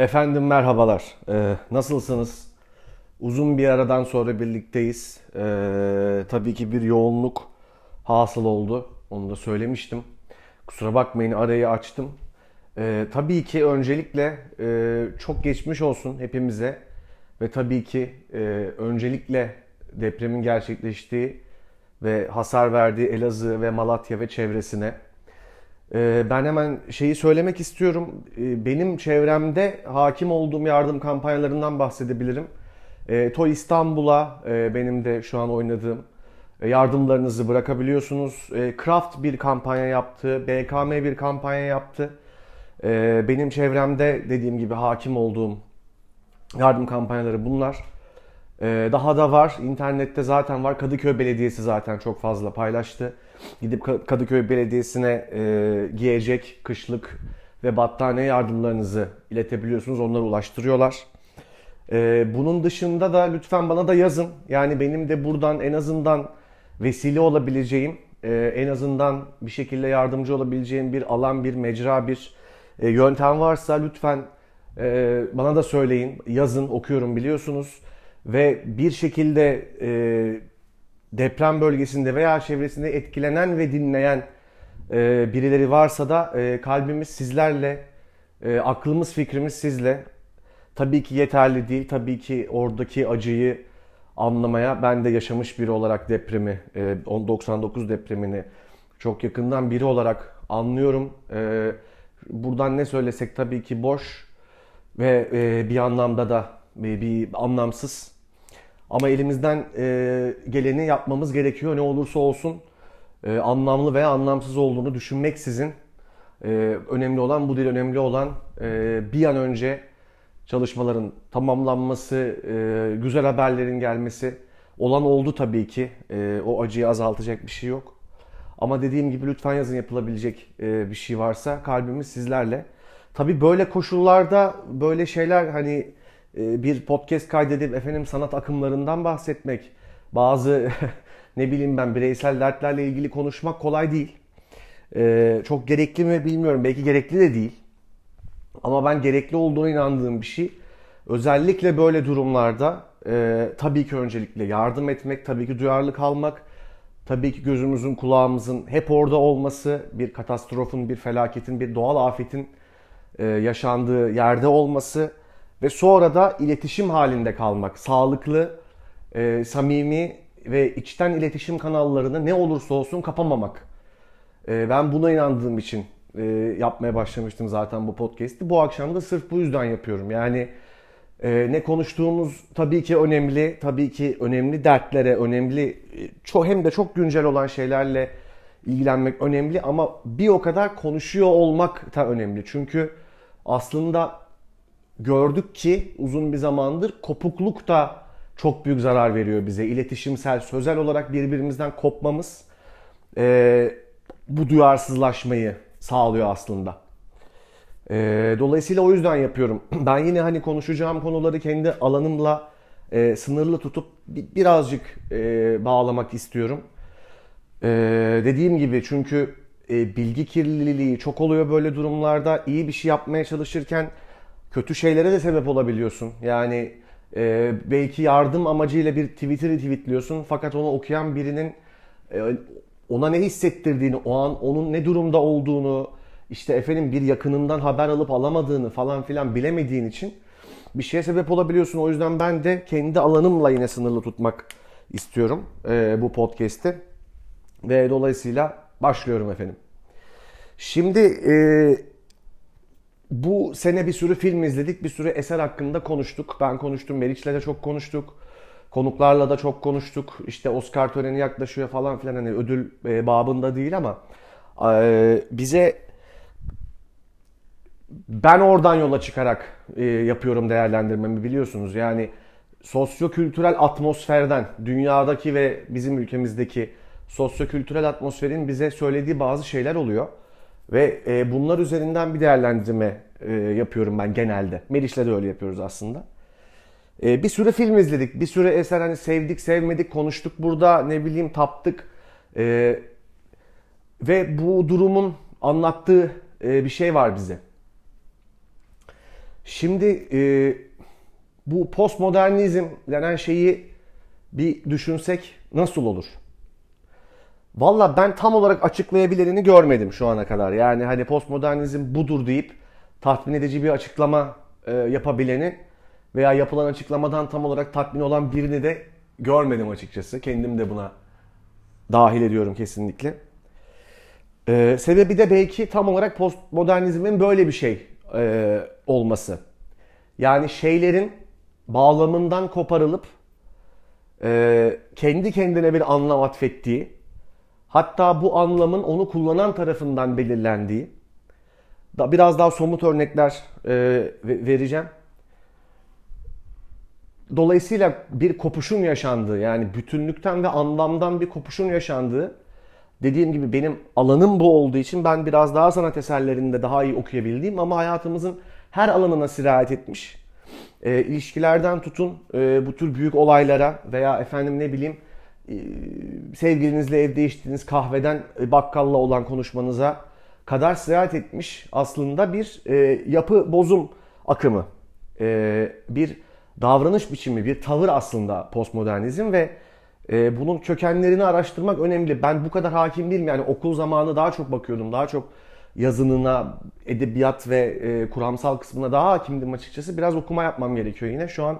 Efendim merhabalar. Ee, nasılsınız? Uzun bir aradan sonra birlikteyiz. Ee, tabii ki bir yoğunluk hasıl oldu. Onu da söylemiştim. Kusura bakmayın arayı açtım. Ee, tabii ki öncelikle e, çok geçmiş olsun hepimize. Ve tabii ki e, öncelikle depremin gerçekleştiği ve hasar verdiği Elazığ ve Malatya ve çevresine ben hemen şeyi söylemek istiyorum. Ee, benim çevremde hakim olduğum yardım kampanyalarından bahsedebilirim. Ee, Toy İstanbul'a e, benim de şu an oynadığım e, yardımlarınızı bırakabiliyorsunuz. Craft bir kampanya yaptı, BKM bir kampanya yaptı. Benim çevremde dediğim gibi hakim olduğum yardım kampanyaları bunlar. Daha da var. İnternette zaten var. Kadıköy Belediyesi zaten çok fazla paylaştı. Gidip Kadıköy Belediyesi'ne e, giyecek kışlık ve battaniye yardımlarınızı iletebiliyorsunuz. Onları ulaştırıyorlar. E, bunun dışında da lütfen bana da yazın. Yani benim de buradan en azından vesile olabileceğim, e, en azından bir şekilde yardımcı olabileceğim bir alan, bir mecra, bir e, yöntem varsa lütfen e, bana da söyleyin. Yazın, okuyorum biliyorsunuz. Ve bir şekilde e, deprem bölgesinde veya çevresinde etkilenen ve dinleyen e, birileri varsa da e, kalbimiz sizlerle, e, aklımız fikrimiz sizle. Tabii ki yeterli değil. Tabii ki oradaki acıyı anlamaya ben de yaşamış biri olarak depremi, e, 99 depremini çok yakından biri olarak anlıyorum. E, buradan ne söylesek tabii ki boş ve e, bir anlamda da e, bir anlamsız. Ama elimizden e, geleni yapmamız gerekiyor. Ne olursa olsun e, anlamlı veya anlamsız olduğunu düşünmeksizin e, önemli olan bu değil. Önemli olan e, bir an önce çalışmaların tamamlanması, e, güzel haberlerin gelmesi. Olan oldu tabii ki. E, o acıyı azaltacak bir şey yok. Ama dediğim gibi lütfen yazın yapılabilecek e, bir şey varsa kalbimiz sizlerle. Tabii böyle koşullarda böyle şeyler hani bir podcast kaydedip efendim sanat akımlarından bahsetmek, bazı ne bileyim ben bireysel dertlerle ilgili konuşmak kolay değil. E, çok gerekli mi bilmiyorum. Belki gerekli de değil. Ama ben gerekli olduğuna inandığım bir şey. Özellikle böyle durumlarda e, tabii ki öncelikle yardım etmek, tabii ki duyarlı kalmak, tabii ki gözümüzün kulağımızın hep orada olması, bir katastrofun, bir felaketin, bir doğal afetin e, yaşandığı yerde olması ve sonra da iletişim halinde kalmak. Sağlıklı, e, samimi ve içten iletişim kanallarını ne olursa olsun kapamamak. E, ben buna inandığım için e, yapmaya başlamıştım zaten bu podcast'i. Bu akşam da sırf bu yüzden yapıyorum. Yani e, ne konuştuğumuz tabii ki önemli. Tabii ki önemli dertlere, önemli e, çok hem de çok güncel olan şeylerle ilgilenmek önemli ama bir o kadar konuşuyor olmak da önemli. Çünkü aslında gördük ki uzun bir zamandır kopukluk da çok büyük zarar veriyor bize. İletişimsel, sözel olarak birbirimizden kopmamız e, bu duyarsızlaşmayı sağlıyor aslında. E, dolayısıyla o yüzden yapıyorum. Ben yine hani konuşacağım konuları kendi alanımla e, sınırlı tutup birazcık e, bağlamak istiyorum. E, dediğim gibi çünkü e, bilgi kirliliği çok oluyor böyle durumlarda. İyi bir şey yapmaya çalışırken kötü şeylere de sebep olabiliyorsun. Yani e, belki yardım amacıyla bir tweet'i retweetliyorsun fakat onu okuyan birinin e, ona ne hissettirdiğini, o an onun ne durumda olduğunu, işte efendim bir yakınından haber alıp alamadığını falan filan bilemediğin için bir şeye sebep olabiliyorsun. O yüzden ben de kendi alanımla yine sınırlı tutmak istiyorum e, bu podcast'i. Ve dolayısıyla başlıyorum efendim. Şimdi e, bu sene bir sürü film izledik, bir sürü eser hakkında konuştuk. Ben konuştum, Meriç'le de çok konuştuk. Konuklarla da çok konuştuk. İşte Oscar töreni yaklaşıyor falan filan hani ödül e, babında değil ama e, bize ben oradan yola çıkarak e, yapıyorum değerlendirmemi biliyorsunuz. Yani sosyo-kültürel atmosferden, dünyadaki ve bizim ülkemizdeki sosyo-kültürel atmosferin bize söylediği bazı şeyler oluyor. Ve e, bunlar üzerinden bir değerlendirme e, yapıyorum ben genelde. Meriç'le de öyle yapıyoruz aslında. E, bir sürü film izledik. Bir sürü eser hani sevdik, sevmedik, konuştuk burada. Ne bileyim taptık. E, ve bu durumun anlattığı e, bir şey var bize. Şimdi e, bu postmodernizm denen şeyi bir düşünsek nasıl olur? Valla ben tam olarak açıklayabilerini görmedim şu ana kadar. Yani hani postmodernizm budur deyip tatmin edici bir açıklama e, yapabileni veya yapılan açıklamadan tam olarak tatmin olan birini de görmedim açıkçası. Kendim de buna dahil ediyorum kesinlikle. Ee, sebebi de belki tam olarak postmodernizmin böyle bir şey e, olması. Yani şeylerin bağlamından koparılıp e, kendi kendine bir anlam atfettiği, hatta bu anlamın onu kullanan tarafından belirlendiği, biraz daha somut örnekler e, vereceğim. Dolayısıyla bir kopuşun yaşandığı yani bütünlükten ve anlamdan bir kopuşun yaşandığı dediğim gibi benim alanım bu olduğu için ben biraz daha sanat eserlerinde daha iyi okuyabildiğim ama hayatımızın her alanına sirayet etmiş. E, ilişkilerden tutun e, bu tür büyük olaylara veya efendim ne bileyim sevgilinizle evde içtiğiniz kahveden e, bakkalla olan konuşmanıza kadar sirayet etmiş aslında bir e, yapı bozum akımı. E, bir davranış biçimi, bir tavır aslında postmodernizm ve e, bunun kökenlerini araştırmak önemli. Ben bu kadar hakim değilim. Yani okul zamanı daha çok bakıyordum. Daha çok yazınına, edebiyat ve e, kuramsal kısmına daha hakimdim açıkçası. Biraz okuma yapmam gerekiyor yine. Şu an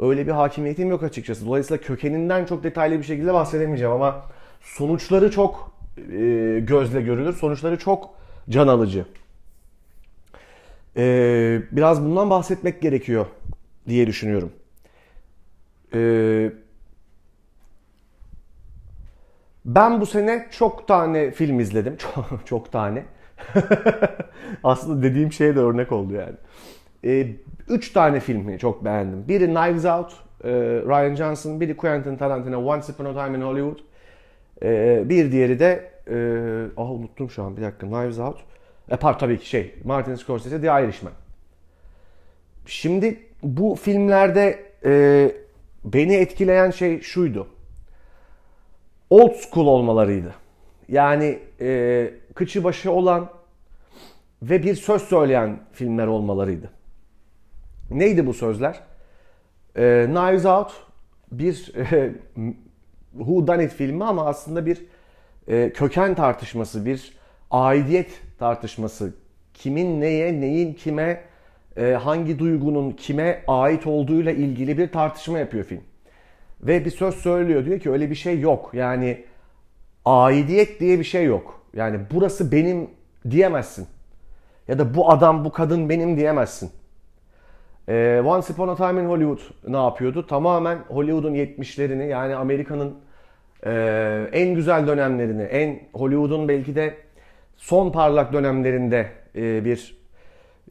öyle bir hakimiyetim yok açıkçası. Dolayısıyla kökeninden çok detaylı bir şekilde bahsedemeyeceğim ama sonuçları çok e, gözle görülür. Sonuçları çok can alıcı. E, biraz bundan bahsetmek gerekiyor diye düşünüyorum. Ee, ben bu sene çok tane film izledim. Çok, çok tane. Aslında dediğim şeye de örnek oldu yani. Ee, üç tane filmi çok beğendim. Biri Knives Out, e, Ryan Johnson. Biri Quentin Tarantino, Once Upon a Time in Hollywood. Ee, bir diğeri de... E, ah unuttum şu an bir dakika. Knives Out. E, part tabii ki şey. Martin Scorsese, The Irishman. Şimdi bu filmlerde e, beni etkileyen şey şuydu. Old school olmalarıydı. Yani e, kıçı başı olan ve bir söz söyleyen filmler olmalarıydı. Neydi bu sözler? E, Knives Out bir e, Who Done It filmi ama aslında bir e, köken tartışması, bir aidiyet tartışması. Kimin neye, neyin kime e, hangi duygunun kime ait olduğuyla ilgili bir tartışma yapıyor film. Ve bir söz söylüyor diyor ki öyle bir şey yok. Yani aidiyet diye bir şey yok. Yani burası benim diyemezsin. Ya da bu adam bu kadın benim diyemezsin. Ee, Once Upon a Time in Hollywood ne yapıyordu? Tamamen Hollywood'un 70'lerini yani Amerika'nın e, en güzel dönemlerini, en Hollywood'un belki de son parlak dönemlerinde e, bir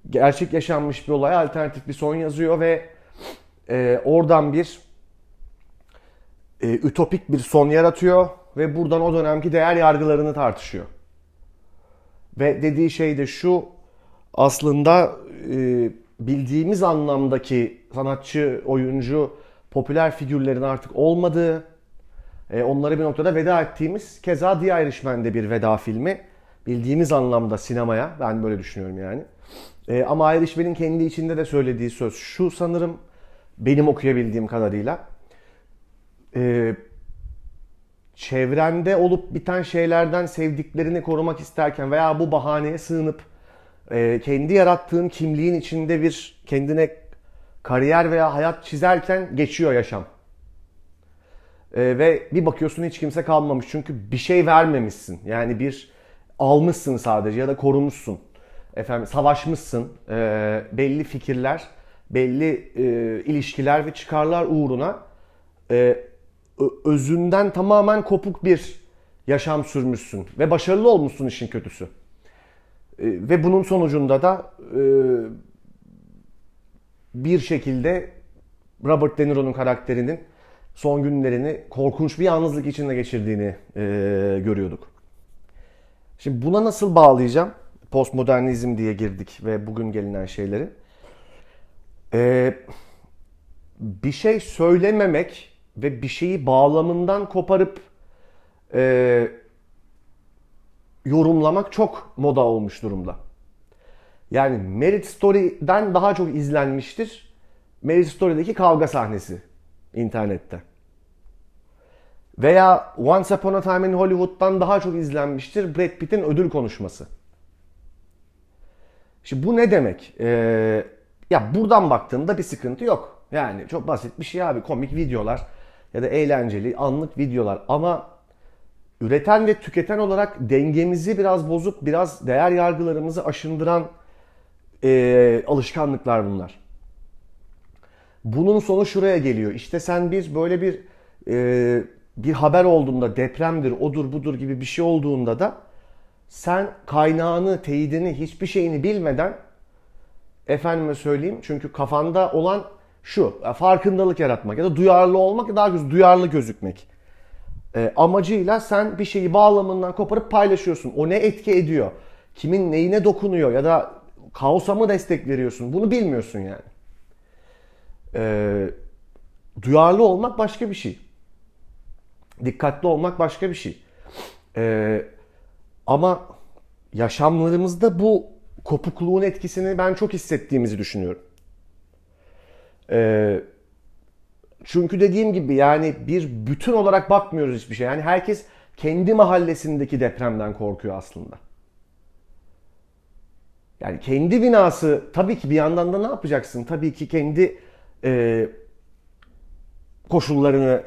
gerçek yaşanmış bir olaya alternatif bir son yazıyor ve e, oradan bir e, ütopik bir son yaratıyor ve buradan o dönemki değer yargılarını tartışıyor. Ve dediği şey de şu aslında e, bildiğimiz anlamdaki sanatçı, oyuncu, popüler figürlerin artık olmadığı, e, onları bir noktada veda ettiğimiz keza The Irishman'de bir veda filmi. Bildiğimiz anlamda sinemaya ben böyle düşünüyorum yani. E, ama Irishman'in kendi içinde de söylediği söz şu sanırım benim okuyabildiğim kadarıyla. E, çevrende olup biten şeylerden sevdiklerini korumak isterken veya bu bahaneye sığınıp e, kendi yarattığın kimliğin içinde bir kendine kariyer veya hayat çizerken geçiyor yaşam. E, ve bir bakıyorsun hiç kimse kalmamış çünkü bir şey vermemişsin. Yani bir almışsın sadece ya da korumuşsun efendim savaşmışsın e, belli fikirler, belli e, ilişkiler ve çıkarlar uğruna e, özünden tamamen kopuk bir yaşam sürmüşsün ve başarılı olmuşsun işin kötüsü. E, ve bunun sonucunda da e, bir şekilde Robert De Niro'nun karakterinin son günlerini korkunç bir yalnızlık içinde geçirdiğini e, görüyorduk. Şimdi buna nasıl bağlayacağım? postmodernizm diye girdik ve bugün gelinen şeyleri. Ee, bir şey söylememek ve bir şeyi bağlamından koparıp e, yorumlamak çok moda olmuş durumda. Yani Merit Story'den daha çok izlenmiştir. Merit Story'deki kavga sahnesi internette. Veya Once Upon a Time in Hollywood'dan daha çok izlenmiştir Brad Pitt'in ödül konuşması. Şimdi bu ne demek? Ee, ya buradan baktığımda bir sıkıntı yok. Yani çok basit bir şey abi. Komik videolar ya da eğlenceli anlık videolar. Ama üreten ve tüketen olarak dengemizi biraz bozup biraz değer yargılarımızı aşındıran e, alışkanlıklar bunlar. Bunun sonu şuraya geliyor. İşte sen bir böyle bir e, bir haber olduğunda depremdir, odur budur gibi bir şey olduğunda da sen kaynağını, teyidini, hiçbir şeyini bilmeden efendime söyleyeyim çünkü kafanda olan şu farkındalık yaratmak ya da duyarlı olmak ya daha güzel duyarlı gözükmek e, amacıyla sen bir şeyi bağlamından koparıp paylaşıyorsun. O ne etki ediyor? Kimin neyine dokunuyor ya da kaosa mı destek veriyorsun? Bunu bilmiyorsun yani. E, duyarlı olmak başka bir şey. Dikkatli olmak başka bir şey. E, ama yaşamlarımızda bu kopukluğun etkisini ben çok hissettiğimizi düşünüyorum. Ee, çünkü dediğim gibi yani bir bütün olarak bakmıyoruz hiçbir şey. Yani herkes kendi mahallesindeki depremden korkuyor aslında. Yani kendi binası tabii ki bir yandan da ne yapacaksın? Tabii ki kendi e, koşullarını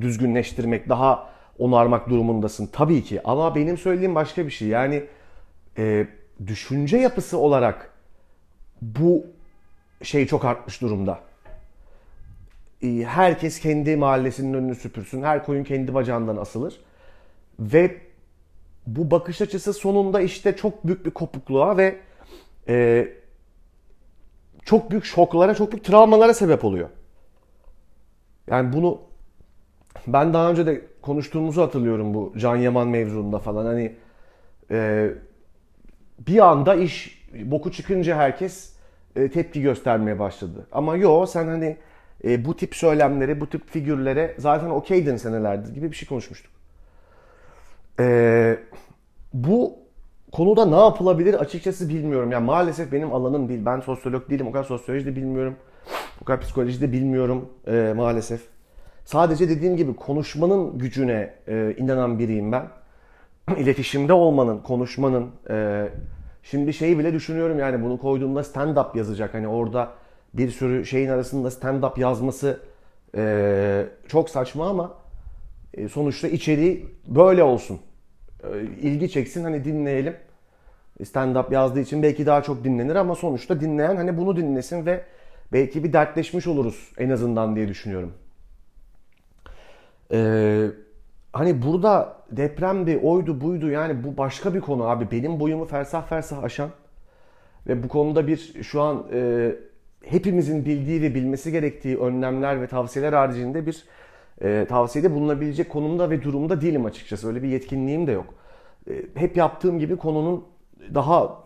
düzgünleştirmek, daha onarmak durumundasın. Tabii ki ama benim söylediğim başka bir şey. Yani e, düşünce yapısı olarak bu şey çok artmış durumda. E, herkes kendi mahallesinin önünü süpürsün. Her koyun kendi bacağından asılır. Ve bu bakış açısı sonunda işte çok büyük bir kopukluğa ve e, çok büyük şoklara, çok büyük travmalara sebep oluyor. Yani bunu ben daha önce de konuştuğumuzu hatırlıyorum bu Can Yaman mevzunda falan. Hani e, bir anda iş boku çıkınca herkes e, tepki göstermeye başladı. Ama yo sen hani e, bu tip söylemleri, bu tip figürlere zaten okeydin senelerdir gibi bir şey konuşmuştuk. E, bu konuda ne yapılabilir açıkçası bilmiyorum. Yani maalesef benim alanım değil. Ben sosyolog değilim. O kadar sosyoloji de bilmiyorum. O kadar psikoloji de bilmiyorum e, maalesef. Sadece dediğim gibi konuşmanın gücüne e, inanan biriyim ben. İletişimde olmanın, konuşmanın. E, şimdi şeyi bile düşünüyorum yani bunu koyduğumda stand-up yazacak. Hani orada bir sürü şeyin arasında stand-up yazması e, çok saçma ama e, sonuçta içeriği böyle olsun. E, ilgi çeksin hani dinleyelim. Stand-up yazdığı için belki daha çok dinlenir ama sonuçta dinleyen hani bunu dinlesin ve belki bir dertleşmiş oluruz en azından diye düşünüyorum. Ee, hani burada depremdi, oydu, buydu yani bu başka bir konu abi. Benim boyumu fersah fersah aşan ve bu konuda bir şu an e, hepimizin bildiği ve bilmesi gerektiği önlemler ve tavsiyeler haricinde bir e, tavsiyede bulunabilecek konumda ve durumda değilim açıkçası. Öyle bir yetkinliğim de yok. E, hep yaptığım gibi konunun daha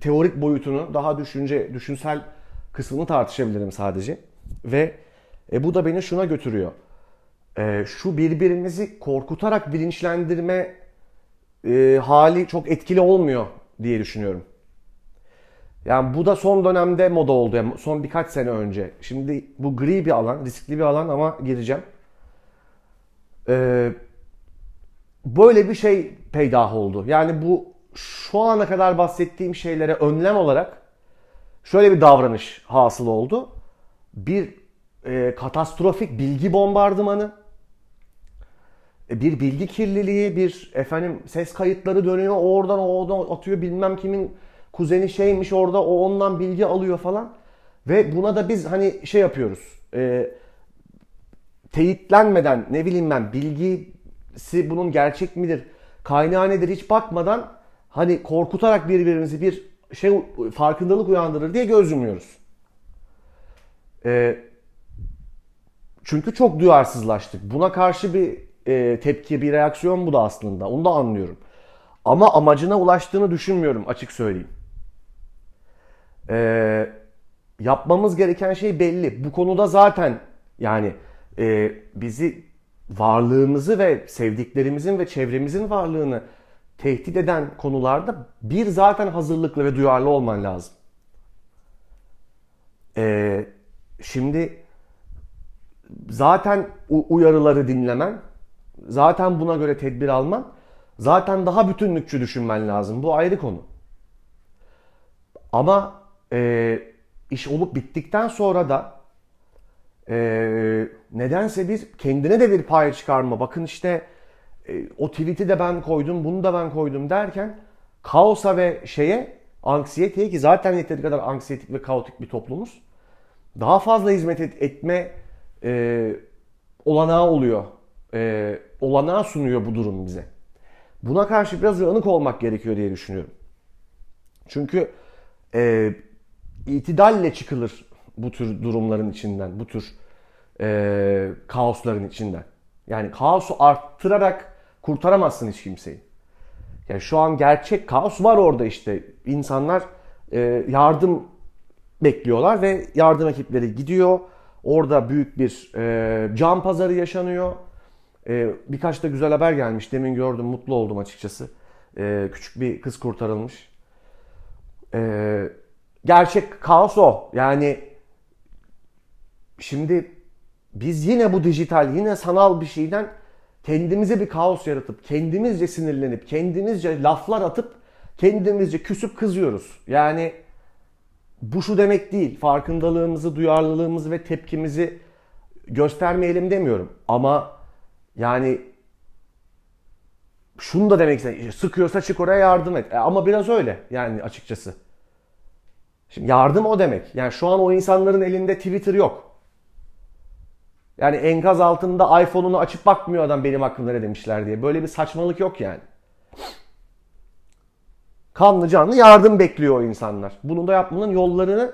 teorik boyutunu, daha düşünce, düşünsel kısmını tartışabilirim sadece. Ve e, bu da beni şuna götürüyor e, şu birbirimizi korkutarak bilinçlendirme e, hali çok etkili olmuyor diye düşünüyorum. Yani bu da son dönemde moda oldu. Yani son birkaç sene önce. Şimdi bu gri bir alan, riskli bir alan ama gireceğim. Ee, böyle bir şey peydah oldu. Yani bu şu ana kadar bahsettiğim şeylere önlem olarak şöyle bir davranış hasıl oldu. Bir e, katastrofik bilgi bombardımanı e, bir bilgi kirliliği, bir efendim ses kayıtları dönüyor. Oradan oradan atıyor bilmem kimin kuzeni şeymiş orada o ondan bilgi alıyor falan. Ve buna da biz hani şey yapıyoruz. E, teyitlenmeden ne bileyim ben bilgisi bunun gerçek midir, kaynağı nedir hiç bakmadan hani korkutarak birbirimizi bir şey farkındalık uyandırır diye göz yumuyoruz. E, çünkü çok duyarsızlaştık. Buna karşı bir e, tepki, bir reaksiyon bu da aslında. Onu da anlıyorum. Ama amacına ulaştığını düşünmüyorum açık söyleyeyim. E, yapmamız gereken şey belli. Bu konuda zaten yani e, bizi varlığımızı ve sevdiklerimizin ve çevremizin varlığını tehdit eden konularda bir zaten hazırlıklı ve duyarlı olman lazım. Ee, şimdi zaten uyarıları dinlemen, zaten buna göre tedbir alman, zaten daha bütünlükçü düşünmen lazım. Bu ayrı konu. Ama e, iş olup bittikten sonra da e, nedense bir kendine de bir pay çıkarma. Bakın işte e, o tweet'i de ben koydum, bunu da ben koydum derken kaosa ve şeye anksiyeteye ki zaten yeteri kadar anksiyetik ve kaotik bir toplumuz. Daha fazla hizmet et, etme e, olanağı oluyor. E, olanağı sunuyor bu durum bize. Buna karşı biraz uyanık olmak gerekiyor diye düşünüyorum. Çünkü e, itidalle çıkılır bu tür durumların içinden, bu tür e, kaosların içinden. Yani kaosu arttırarak kurtaramazsın hiç kimseyi. Yani şu an gerçek kaos var orada işte. İnsanlar e, yardım bekliyorlar ve yardım ekipleri gidiyor. Orada büyük bir e, can pazarı yaşanıyor. E, birkaç da güzel haber gelmiş. Demin gördüm, mutlu oldum açıkçası. E, küçük bir kız kurtarılmış. E, gerçek kaos o. Yani şimdi biz yine bu dijital, yine sanal bir şeyden kendimize bir kaos yaratıp, kendimizce sinirlenip, kendimizce laflar atıp, kendimizce küsüp kızıyoruz. Yani bu şu demek değil. Farkındalığımızı, duyarlılığımızı ve tepkimizi göstermeyelim demiyorum. Ama yani şunu da demek istedim. Sıkıyorsa çık oraya yardım et. E ama biraz öyle yani açıkçası. Şimdi yardım o demek. Yani şu an o insanların elinde Twitter yok. Yani enkaz altında iPhone'unu açıp bakmıyor adam benim hakkımda ne demişler diye. Böyle bir saçmalık yok yani. Kanlı canlı yardım bekliyor o insanlar. Bunu da yapmanın yollarını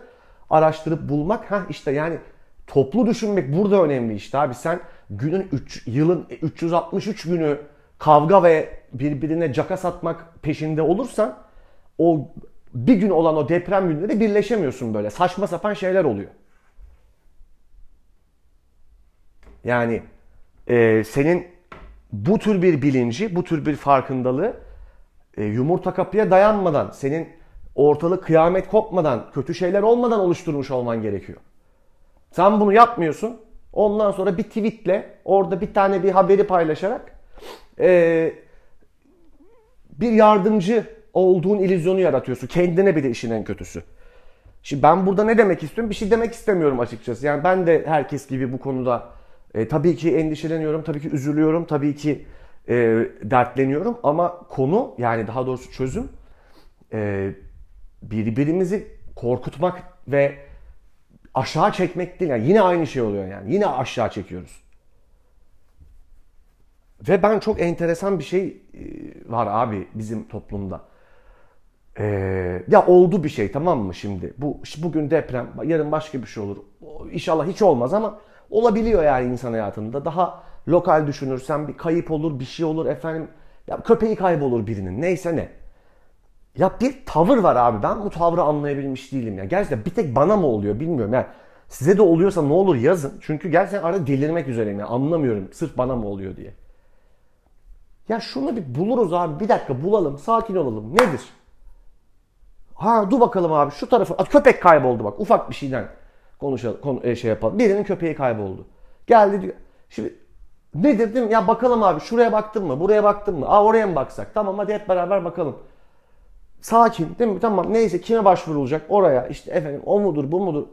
araştırıp bulmak. ha işte yani toplu düşünmek burada önemli işte abi. Sen günün 3 yılın 363 günü kavga ve birbirine caka satmak peşinde olursan o bir gün olan o deprem günleri birleşemiyorsun böyle. Saçma sapan şeyler oluyor. Yani e, senin bu tür bir bilinci, bu tür bir farkındalığı e, yumurta kapıya dayanmadan, senin ortalık kıyamet kopmadan, kötü şeyler olmadan oluşturmuş olman gerekiyor. Sen bunu yapmıyorsun. Ondan sonra bir tweetle, orada bir tane bir haberi paylaşarak e, bir yardımcı olduğun illüzyonu yaratıyorsun. Kendine bir de işin en kötüsü. Şimdi ben burada ne demek istiyorum? Bir şey demek istemiyorum açıkçası. Yani ben de herkes gibi bu konuda e, tabii ki endişeleniyorum, tabii ki üzülüyorum, tabii ki e, dertleniyorum ama konu yani daha doğrusu çözüm e, birbirimizi korkutmak ve aşağı çekmek değil. Yani yine aynı şey oluyor yani. Yine aşağı çekiyoruz. Ve ben çok enteresan bir şey e, var abi bizim toplumda. Ee, ya oldu bir şey tamam mı şimdi? Bu bugün deprem, yarın başka bir şey olur. İnşallah hiç olmaz ama olabiliyor yani insan hayatında. Daha lokal düşünürsen bir kayıp olur, bir şey olur efendim. Ya köpeği kaybolur birinin. Neyse ne. Ya bir tavır var abi. Ben bu tavrı anlayabilmiş değilim ya. Gerçekten bir tek bana mı oluyor bilmiyorum. Yani size de oluyorsa ne olur yazın. Çünkü gerçekten arada delirmek üzereyim. Yani anlamıyorum. Sırf bana mı oluyor diye. Ya şunu bir buluruz abi. Bir dakika bulalım. Sakin olalım. Nedir? Ha dur bakalım abi şu tarafı. Köpek kayboldu bak ufak bir şeyden konuşalım, konu, e, şey yapalım. Birinin köpeği kayboldu. Geldi diyor. Şimdi ne dedim? Ya bakalım abi şuraya baktın mı? Buraya baktın mı? Aa oraya mı baksak? Tamam hadi hep beraber bakalım. Sakin değil mi? Tamam neyse kime başvurulacak? Oraya işte efendim o mudur bu mudur?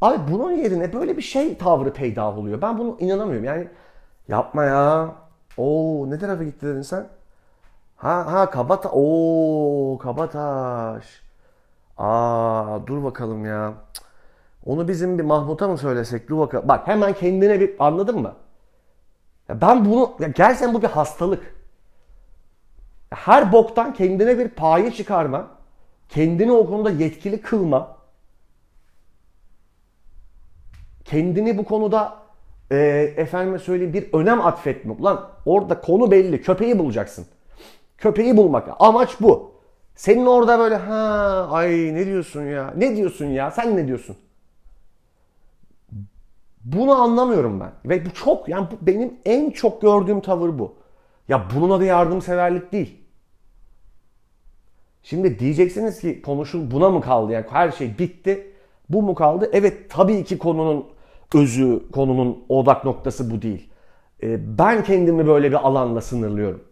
Abi bunun yerine böyle bir şey tavrı peydah oluyor. Ben bunu inanamıyorum. Yani yapma ya. Oo ne tarafa gitti dedin sen? Ha ha Kabata. Oo Kabataş. Aa dur bakalım ya. Onu bizim bir Mahmut'a mı söylesek? Dur bakalım. Bak hemen kendine bir anladın mı? Ya ben bunu ya gerçekten bu bir hastalık. Her boktan kendine bir paye çıkarma, kendini o konuda yetkili kılma, kendini bu konuda e, efendime söyleyeyim bir önem atfetme. Ulan orada konu belli. Köpeği bulacaksın. Köpeği bulmak. Amaç bu. Senin orada böyle ha ay ne diyorsun ya? Ne diyorsun ya? Sen ne diyorsun? Bunu anlamıyorum ben. Ve bu çok yani bu benim en çok gördüğüm tavır bu. Ya bunun adı yardımseverlik değil. Şimdi diyeceksiniz ki konuşul buna mı kaldı? Yani her şey bitti. Bu mu kaldı? Evet tabii ki konunun özü, konunun odak noktası bu değil. Ee, ben kendimi böyle bir alanla sınırlıyorum.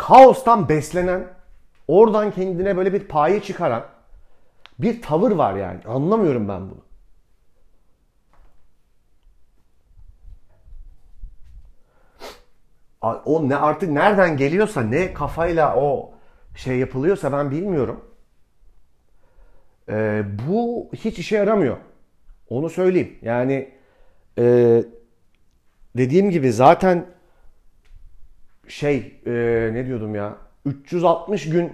Kaostan beslenen, oradan kendine böyle bir paye çıkaran bir tavır var yani. Anlamıyorum ben bunu. O ne artık nereden geliyorsa ne kafayla o şey yapılıyorsa ben bilmiyorum. Ee, bu hiç işe yaramıyor. Onu söyleyeyim. Yani e, dediğim gibi zaten şey e, ne diyordum ya 360 gün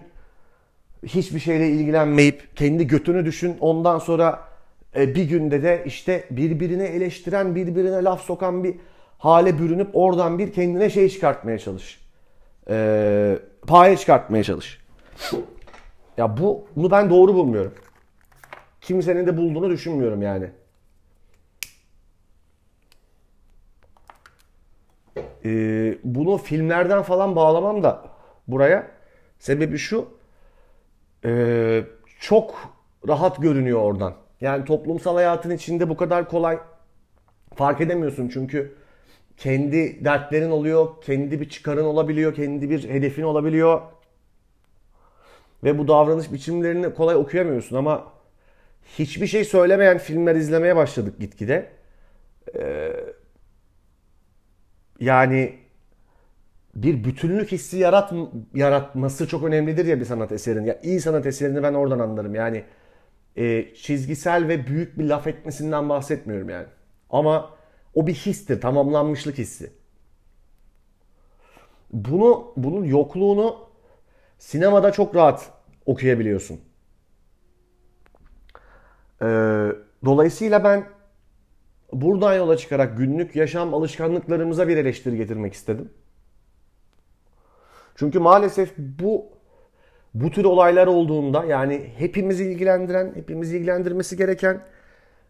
hiçbir şeyle ilgilenmeyip kendi götünü düşün ondan sonra e, bir günde de işte birbirine eleştiren birbirine laf sokan bir hale bürünüp oradan bir kendine şey çıkartmaya çalış. E, paye çıkartmaya çalış. Ya bu bunu ben doğru bulmuyorum. Kimsenin de bulduğunu düşünmüyorum yani. Ee, bunu filmlerden falan bağlamam da buraya. Sebebi şu. E, çok rahat görünüyor oradan. Yani toplumsal hayatın içinde bu kadar kolay fark edemiyorsun çünkü kendi dertlerin oluyor, kendi bir çıkarın olabiliyor, kendi bir hedefin olabiliyor. Ve bu davranış biçimlerini kolay okuyamıyorsun ama hiçbir şey söylemeyen filmler izlemeye başladık gitgide. Ee, yani bir bütünlük hissi yarat, yaratması çok önemlidir ya bir sanat eserin. Ya iyi sanat eserini ben oradan anlarım. Yani e, çizgisel ve büyük bir laf etmesinden bahsetmiyorum yani. Ama o bir histir, tamamlanmışlık hissi. Bunu bunun yokluğunu sinemada çok rahat okuyabiliyorsun. Ee, dolayısıyla ben buradan yola çıkarak günlük yaşam alışkanlıklarımıza bir eleştiri getirmek istedim. Çünkü maalesef bu bu tür olaylar olduğunda yani hepimizi ilgilendiren, hepimizi ilgilendirmesi gereken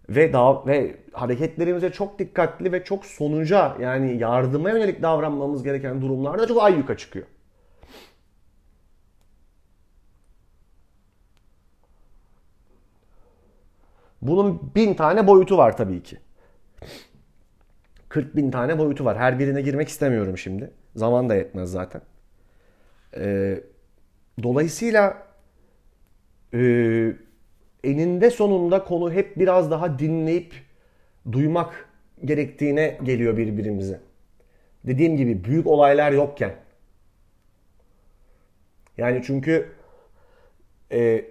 ve daha ve hareketlerimize çok dikkatli ve çok sonuca yani yardıma yönelik davranmamız gereken durumlarda çok ayyuka çıkıyor. Bunun bin tane boyutu var tabii ki. 40 bin tane boyutu var. Her birine girmek istemiyorum şimdi. Zaman da yetmez zaten. Ee, dolayısıyla e, eninde sonunda konu hep biraz daha dinleyip duymak gerektiğine geliyor birbirimize. Dediğim gibi büyük olaylar yokken. Yani çünkü e,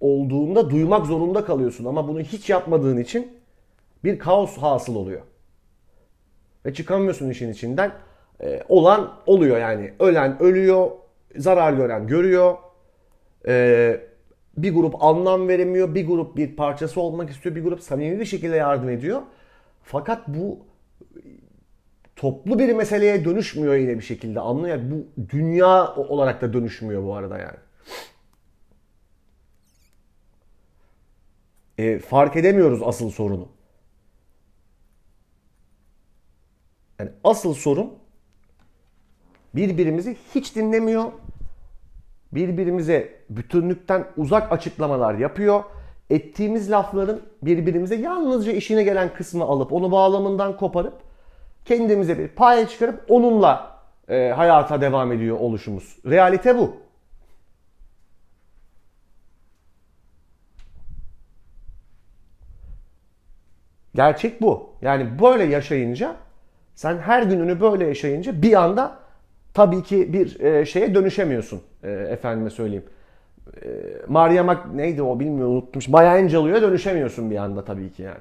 olduğunda duymak zorunda kalıyorsun ama bunu hiç yapmadığın için bir kaos hasıl oluyor. Ve çıkamıyorsun işin içinden. E, olan oluyor yani. Ölen ölüyor, zarar gören görüyor. E, bir grup anlam veremiyor, bir grup bir parçası olmak istiyor, bir grup samimi bir şekilde yardım ediyor. Fakat bu toplu bir meseleye dönüşmüyor yine bir şekilde. Anlıyor. Bu dünya olarak da dönüşmüyor bu arada yani. E, fark edemiyoruz asıl sorunu. Yani asıl sorun birbirimizi hiç dinlemiyor. Birbirimize bütünlükten uzak açıklamalar yapıyor. Ettiğimiz lafların birbirimize yalnızca işine gelen kısmı alıp onu bağlamından koparıp kendimize bir pay çıkarıp onunla e, hayata devam ediyor oluşumuz. Realite bu. Gerçek bu. Yani böyle yaşayınca sen her gününü böyle yaşayınca bir anda tabii ki bir e, şeye dönüşemiyorsun. E, efendime söyleyeyim. E, Maria neydi o bilmiyorum unutmuş. Maya Angelou'ya dönüşemiyorsun bir anda tabii ki yani.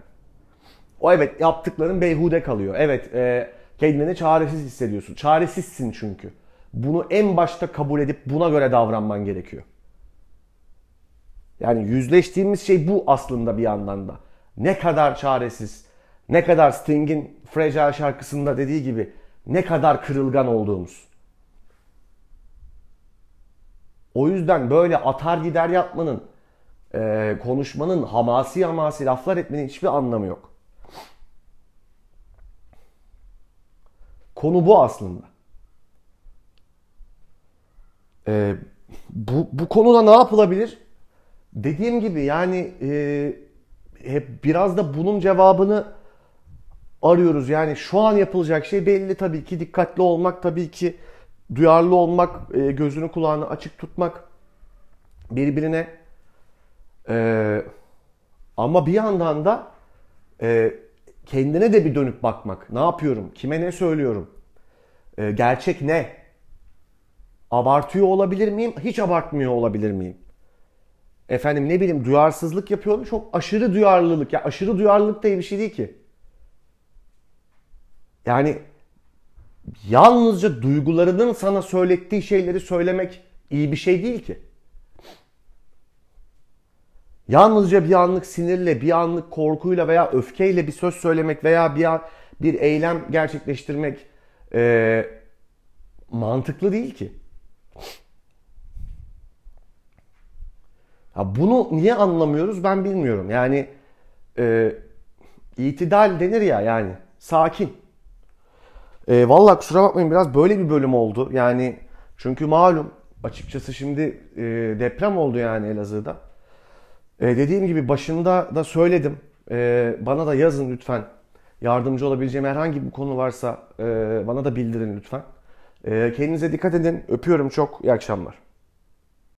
O evet yaptıkların beyhude kalıyor. Evet e, kendini çaresiz hissediyorsun. Çaresizsin çünkü. Bunu en başta kabul edip buna göre davranman gerekiyor. Yani yüzleştiğimiz şey bu aslında bir yandan da. Ne kadar çaresiz, ne kadar Sting'in Fragile şarkısında dediği gibi ne kadar kırılgan olduğumuz. O yüzden böyle atar gider yapmanın, e, konuşmanın, hamasi hamasi laflar etmenin hiçbir anlamı yok. Konu bu aslında. E, bu, bu konuda ne yapılabilir? Dediğim gibi yani e, hep biraz da bunun cevabını arıyoruz. Yani şu an yapılacak şey belli tabii ki dikkatli olmak, tabii ki duyarlı olmak, e, gözünü kulağını açık tutmak birbirine e, ama bir yandan da e, kendine de bir dönüp bakmak. Ne yapıyorum? Kime ne söylüyorum? E, gerçek ne? Abartıyor olabilir miyim? Hiç abartmıyor olabilir miyim? Efendim ne bileyim duyarsızlık yapıyorum. Çok aşırı duyarlılık. Ya aşırı duyarlılık da iyi bir şey değil ki. Yani yalnızca duygularının sana söylettiği şeyleri söylemek iyi bir şey değil ki. Yalnızca bir anlık sinirle, bir anlık korkuyla veya öfkeyle bir söz söylemek veya bir bir eylem gerçekleştirmek e, mantıklı değil ki. Ya bunu niye anlamıyoruz ben bilmiyorum. Yani e, itidal denir ya yani sakin. E, Valla kusura bakmayın biraz böyle bir bölüm oldu. Yani çünkü malum açıkçası şimdi e, deprem oldu yani Elazığ'da. E, dediğim gibi başında da söyledim. E, bana da yazın lütfen. Yardımcı olabileceğim herhangi bir konu varsa e, bana da bildirin lütfen. E, kendinize dikkat edin. Öpüyorum çok. İyi akşamlar.